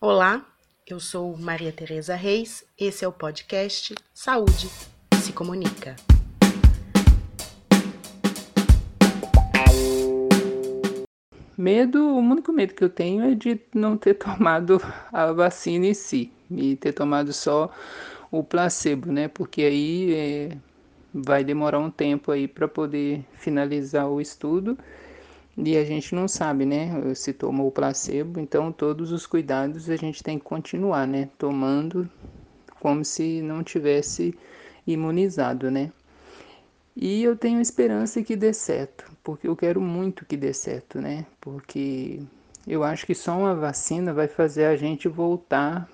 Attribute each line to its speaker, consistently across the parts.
Speaker 1: Olá, eu sou Maria Tereza Reis, esse é o podcast Saúde se Comunica.
Speaker 2: Medo, o único medo que eu tenho é de não ter tomado a vacina em si, e ter tomado só o placebo, né? Porque aí é, vai demorar um tempo aí para poder finalizar o estudo e a gente não sabe, né, se tomou o placebo, então todos os cuidados a gente tem que continuar, né, tomando como se não tivesse imunizado, né. E eu tenho esperança que dê certo, porque eu quero muito que dê certo, né, porque eu acho que só uma vacina vai fazer a gente voltar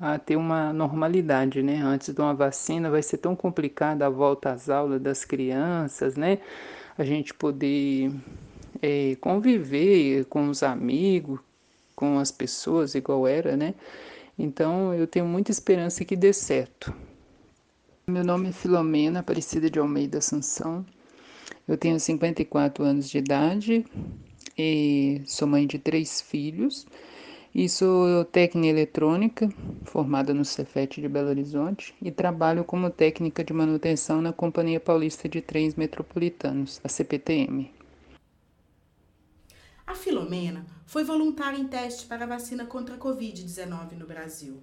Speaker 2: a ter uma normalidade, né? Antes de uma vacina vai ser tão complicada a volta às aulas das crianças, né? A gente poder é, conviver com os amigos, com as pessoas igual era, né? Então eu tenho muita esperança que dê certo. Meu nome é Filomena Aparecida de Almeida Assunção. Eu tenho 54 anos de idade e sou mãe de três filhos e sou técnica eletrônica, formada no Cefet de Belo Horizonte e trabalho como técnica de manutenção na Companhia Paulista de Trens Metropolitanos, a CPTM.
Speaker 1: A Filomena foi voluntária em teste para a vacina contra a Covid-19 no Brasil.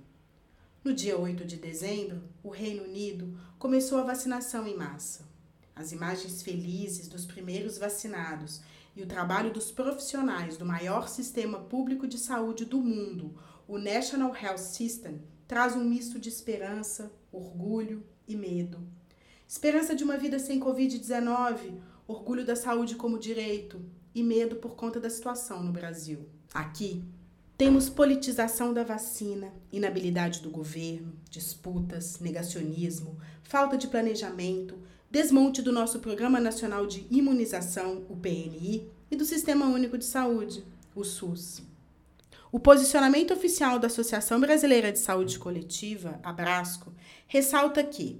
Speaker 1: No dia 8 de dezembro, o Reino Unido começou a vacinação em massa. As imagens felizes dos primeiros vacinados e o trabalho dos profissionais do maior sistema público de saúde do mundo, o National Health System, traz um misto de esperança, orgulho e medo. Esperança de uma vida sem Covid-19, orgulho da saúde como direito, e medo por conta da situação no Brasil. Aqui, temos politização da vacina, inabilidade do governo, disputas, negacionismo, falta de planejamento, desmonte do nosso Programa Nacional de Imunização, o PNI, e do Sistema Único de Saúde, o SUS. O posicionamento oficial da Associação Brasileira de Saúde Coletiva, Abrasco, ressalta que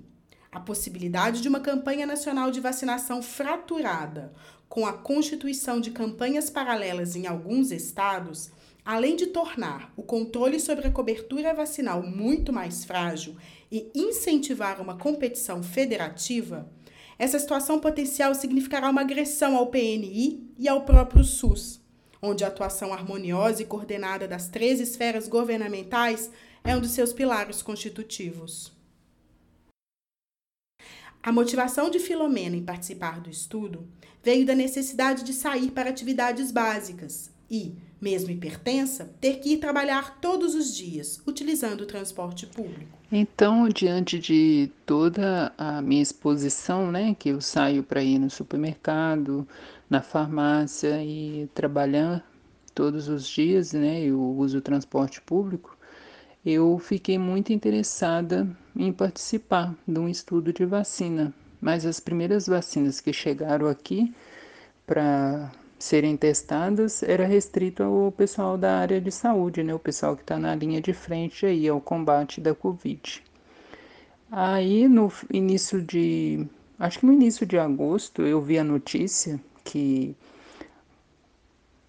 Speaker 1: a possibilidade de uma campanha nacional de vacinação fraturada, com a constituição de campanhas paralelas em alguns estados, além de tornar o controle sobre a cobertura vacinal muito mais frágil e incentivar uma competição federativa, essa situação potencial significará uma agressão ao PNI e ao próprio SUS, onde a atuação harmoniosa e coordenada das três esferas governamentais é um dos seus pilares constitutivos. A motivação de Filomena em participar do estudo veio da necessidade de sair para atividades básicas e, mesmo hipertensa, ter que ir trabalhar todos os dias, utilizando o transporte público.
Speaker 2: Então, diante de toda a minha exposição, né, que eu saio para ir no supermercado, na farmácia e trabalhar todos os dias, né, eu uso o transporte público, eu fiquei muito interessada em participar de um estudo de vacina. Mas as primeiras vacinas que chegaram aqui para serem testadas era restrito ao pessoal da área de saúde, né? O pessoal que está na linha de frente aí ao combate da Covid. Aí no início de, acho que no início de agosto, eu vi a notícia que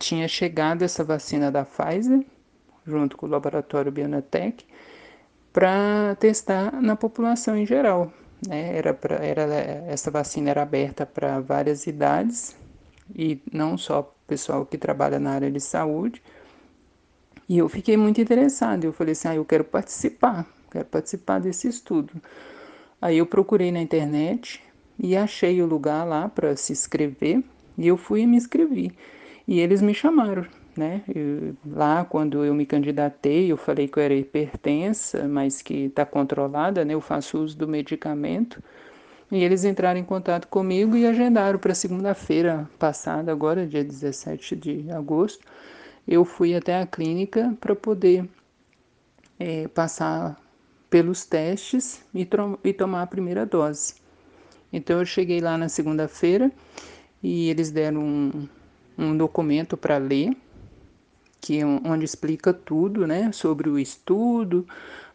Speaker 2: tinha chegado essa vacina da Pfizer junto com o laboratório Bionatech, para testar na população em geral. Né? Era pra, era, essa vacina era aberta para várias idades e não só pessoal que trabalha na área de saúde. E eu fiquei muito interessada. Eu falei assim: ah, eu quero participar, quero participar desse estudo. Aí eu procurei na internet e achei o lugar lá para se inscrever e eu fui e me inscrevi. E eles me chamaram né? Eu, lá, quando eu me candidatei, eu falei que eu era hipertensa, mas que está controlada, né? Eu faço uso do medicamento. E eles entraram em contato comigo e agendaram para segunda-feira passada, agora, dia 17 de agosto. Eu fui até a clínica para poder é, passar pelos testes e, e tomar a primeira dose. Então, eu cheguei lá na segunda-feira e eles deram um, um documento para ler que onde explica tudo, né, sobre o estudo,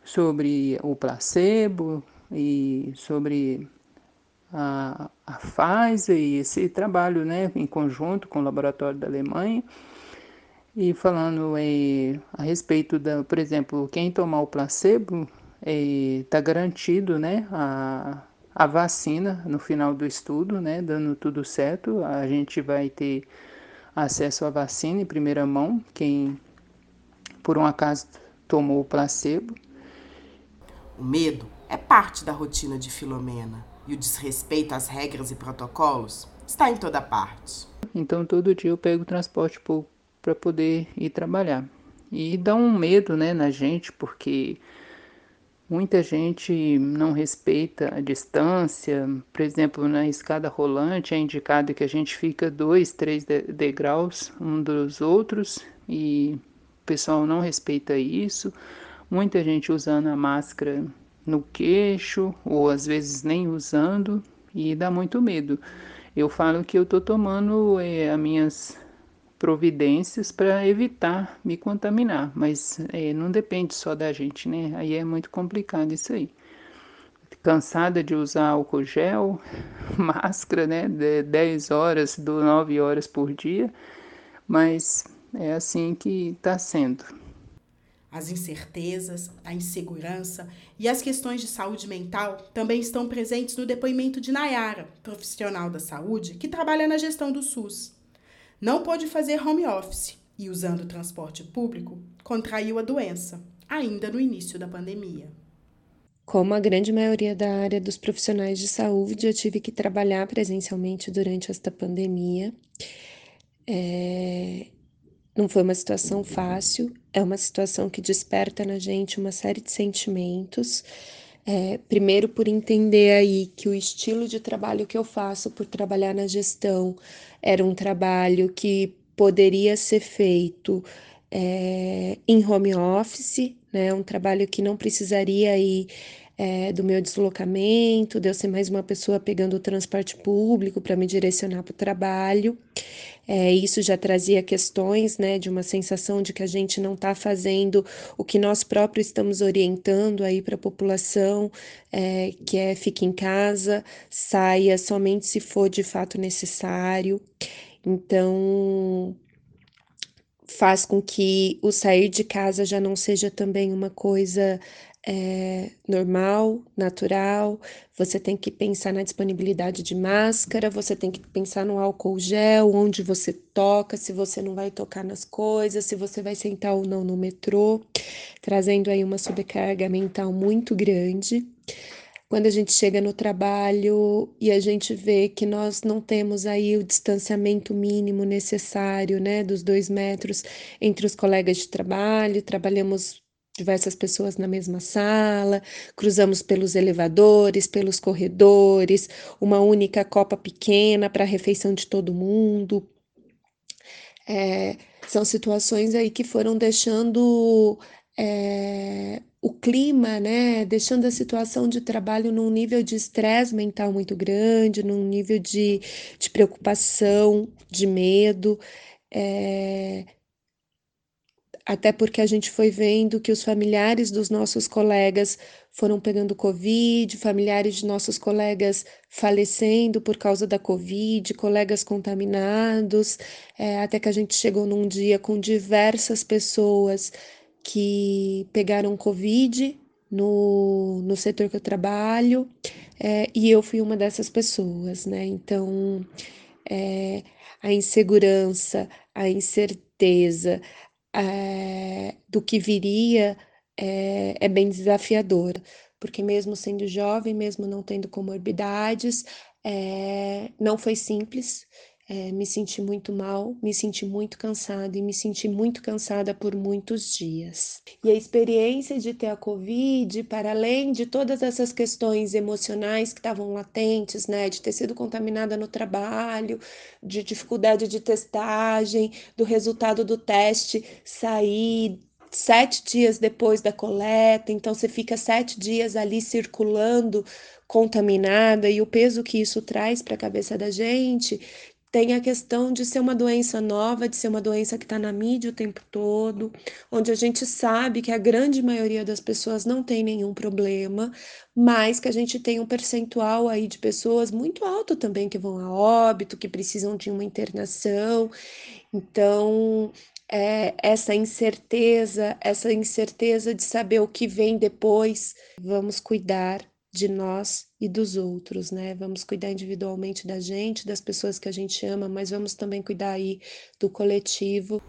Speaker 2: sobre o placebo e sobre a, a Pfizer e esse trabalho, né, em conjunto com o laboratório da Alemanha. E falando é, a respeito da, por exemplo, quem tomar o placebo está é, garantido, né, a, a vacina no final do estudo, né, dando tudo certo, a gente vai ter acesso à vacina em primeira mão, quem por um acaso tomou o placebo.
Speaker 1: O medo é parte da rotina de Filomena e o desrespeito às regras e protocolos está em toda parte.
Speaker 2: Então todo dia eu pego o transporte público para poder ir trabalhar. E dá um medo, né, na gente, porque Muita gente não respeita a distância, por exemplo, na escada rolante é indicado que a gente fica dois, três degraus um dos outros e o pessoal não respeita isso. Muita gente usando a máscara no queixo ou às vezes nem usando e dá muito medo. Eu falo que eu estou tomando é, as minhas providências para evitar me contaminar, mas é, não depende só da gente, né? Aí é muito complicado isso aí. Cansada de usar álcool gel, máscara, né? De 10 horas, 9 horas por dia, mas é assim que está sendo.
Speaker 1: As incertezas, a insegurança e as questões de saúde mental também estão presentes no depoimento de Nayara, profissional da saúde que trabalha na gestão do SUS não pôde fazer home office e, usando o transporte público, contraiu a doença, ainda no início da pandemia.
Speaker 3: Como a grande maioria da área dos profissionais de saúde, eu tive que trabalhar presencialmente durante esta pandemia. É... Não foi uma situação fácil, é uma situação que desperta na gente uma série de sentimentos. É, primeiro, por entender aí que o estilo de trabalho que eu faço por trabalhar na gestão era um trabalho que poderia ser feito é, em home office, né? Um trabalho que não precisaria aí é, do meu deslocamento, de eu ser mais uma pessoa pegando o transporte público para me direcionar para o trabalho. É, isso já trazia questões, né, de uma sensação de que a gente não está fazendo o que nós próprios estamos orientando aí para a população, é, que é fique em casa, saia somente se for de fato necessário. Então, faz com que o sair de casa já não seja também uma coisa é, normal, natural, você tem que pensar na disponibilidade de máscara, você tem que pensar no álcool gel, onde você toca, se você não vai tocar nas coisas, se você vai sentar ou não no metrô, trazendo aí uma sobrecarga mental muito grande. Quando a gente chega no trabalho e a gente vê que nós não temos aí o distanciamento mínimo necessário, né, dos dois metros entre os colegas de trabalho, trabalhamos diversas pessoas na mesma sala, cruzamos pelos elevadores, pelos corredores, uma única copa pequena para a refeição de todo mundo. É, são situações aí que foram deixando é, o clima, né, deixando a situação de trabalho num nível de estresse mental muito grande, num nível de, de preocupação, de medo. É, até porque a gente foi vendo que os familiares dos nossos colegas foram pegando Covid, familiares de nossos colegas falecendo por causa da Covid, colegas contaminados, é, até que a gente chegou num dia com diversas pessoas que pegaram Covid no, no setor que eu trabalho, é, e eu fui uma dessas pessoas, né? Então, é, a insegurança, a incerteza, é, do que viria é, é bem desafiador, porque mesmo sendo jovem, mesmo não tendo comorbidades, é, não foi simples. É, me senti muito mal, me senti muito cansada e me senti muito cansada por muitos dias. E a experiência de ter a Covid, para além de todas essas questões emocionais que estavam latentes, né, de ter sido contaminada no trabalho, de dificuldade de testagem, do resultado do teste sair sete dias depois da coleta, então você fica sete dias ali circulando contaminada e o peso que isso traz para a cabeça da gente, tem a questão de ser uma doença nova, de ser uma doença que está na mídia o tempo todo, onde a gente sabe que a grande maioria das pessoas não tem nenhum problema, mas que a gente tem um percentual aí de pessoas muito alto também que vão a óbito, que precisam de uma internação. Então, é, essa incerteza, essa incerteza de saber o que vem depois. Vamos cuidar de nós e dos outros, né? Vamos cuidar individualmente da gente, das pessoas que a gente ama, mas vamos também cuidar aí do coletivo.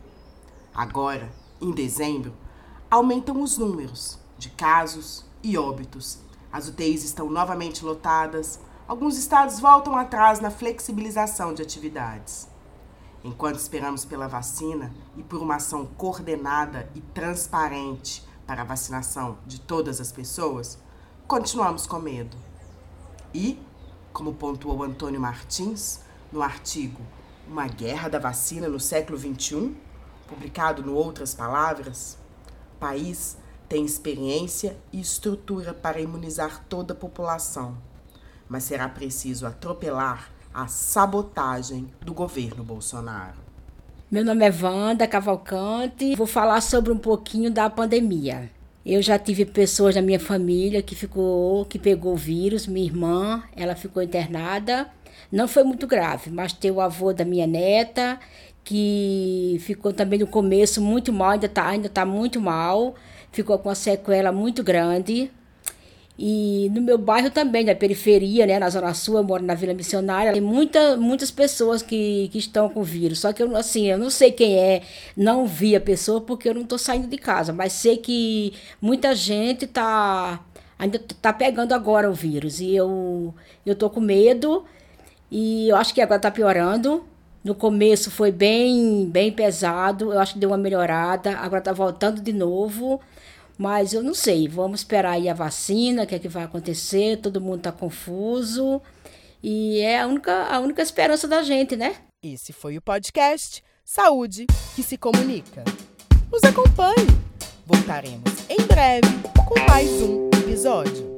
Speaker 4: Agora, em dezembro, aumentam os números de casos e óbitos. As UTIs estão novamente lotadas, alguns estados voltam atrás na flexibilização de atividades. Enquanto esperamos pela vacina e por uma ação coordenada e transparente para a vacinação de todas as pessoas, continuamos com medo. E, como pontuou Antônio Martins no artigo Uma Guerra da Vacina no Século XXI, publicado no Outras Palavras, país tem experiência e estrutura para imunizar toda a população, mas será preciso atropelar a sabotagem do governo Bolsonaro.
Speaker 5: Meu nome é Wanda Cavalcante. Vou falar sobre um pouquinho da pandemia. Eu já tive pessoas da minha família que ficou, que pegou o vírus. Minha irmã, ela ficou internada. Não foi muito grave, mas tem o avô da minha neta que ficou também no começo muito mal, ainda está ainda tá muito mal. Ficou com uma sequela muito grande. E no meu bairro também, na periferia, né, na Zona Sul, eu moro na Vila Missionária, tem muita, muitas pessoas que, que estão com vírus. Só que eu, assim, eu não sei quem é, não vi a pessoa porque eu não estou saindo de casa, mas sei que muita gente tá ainda tá pegando agora o vírus. E eu, eu com medo e eu acho que agora tá piorando. No começo foi bem, bem pesado, eu acho que deu uma melhorada, agora tá voltando de novo. Mas eu não sei, vamos esperar aí a vacina, o que é que vai acontecer, todo mundo está confuso. E é a única, a única esperança da gente, né?
Speaker 4: Esse foi o podcast Saúde que se comunica. Nos acompanhe. Voltaremos em breve com mais um episódio.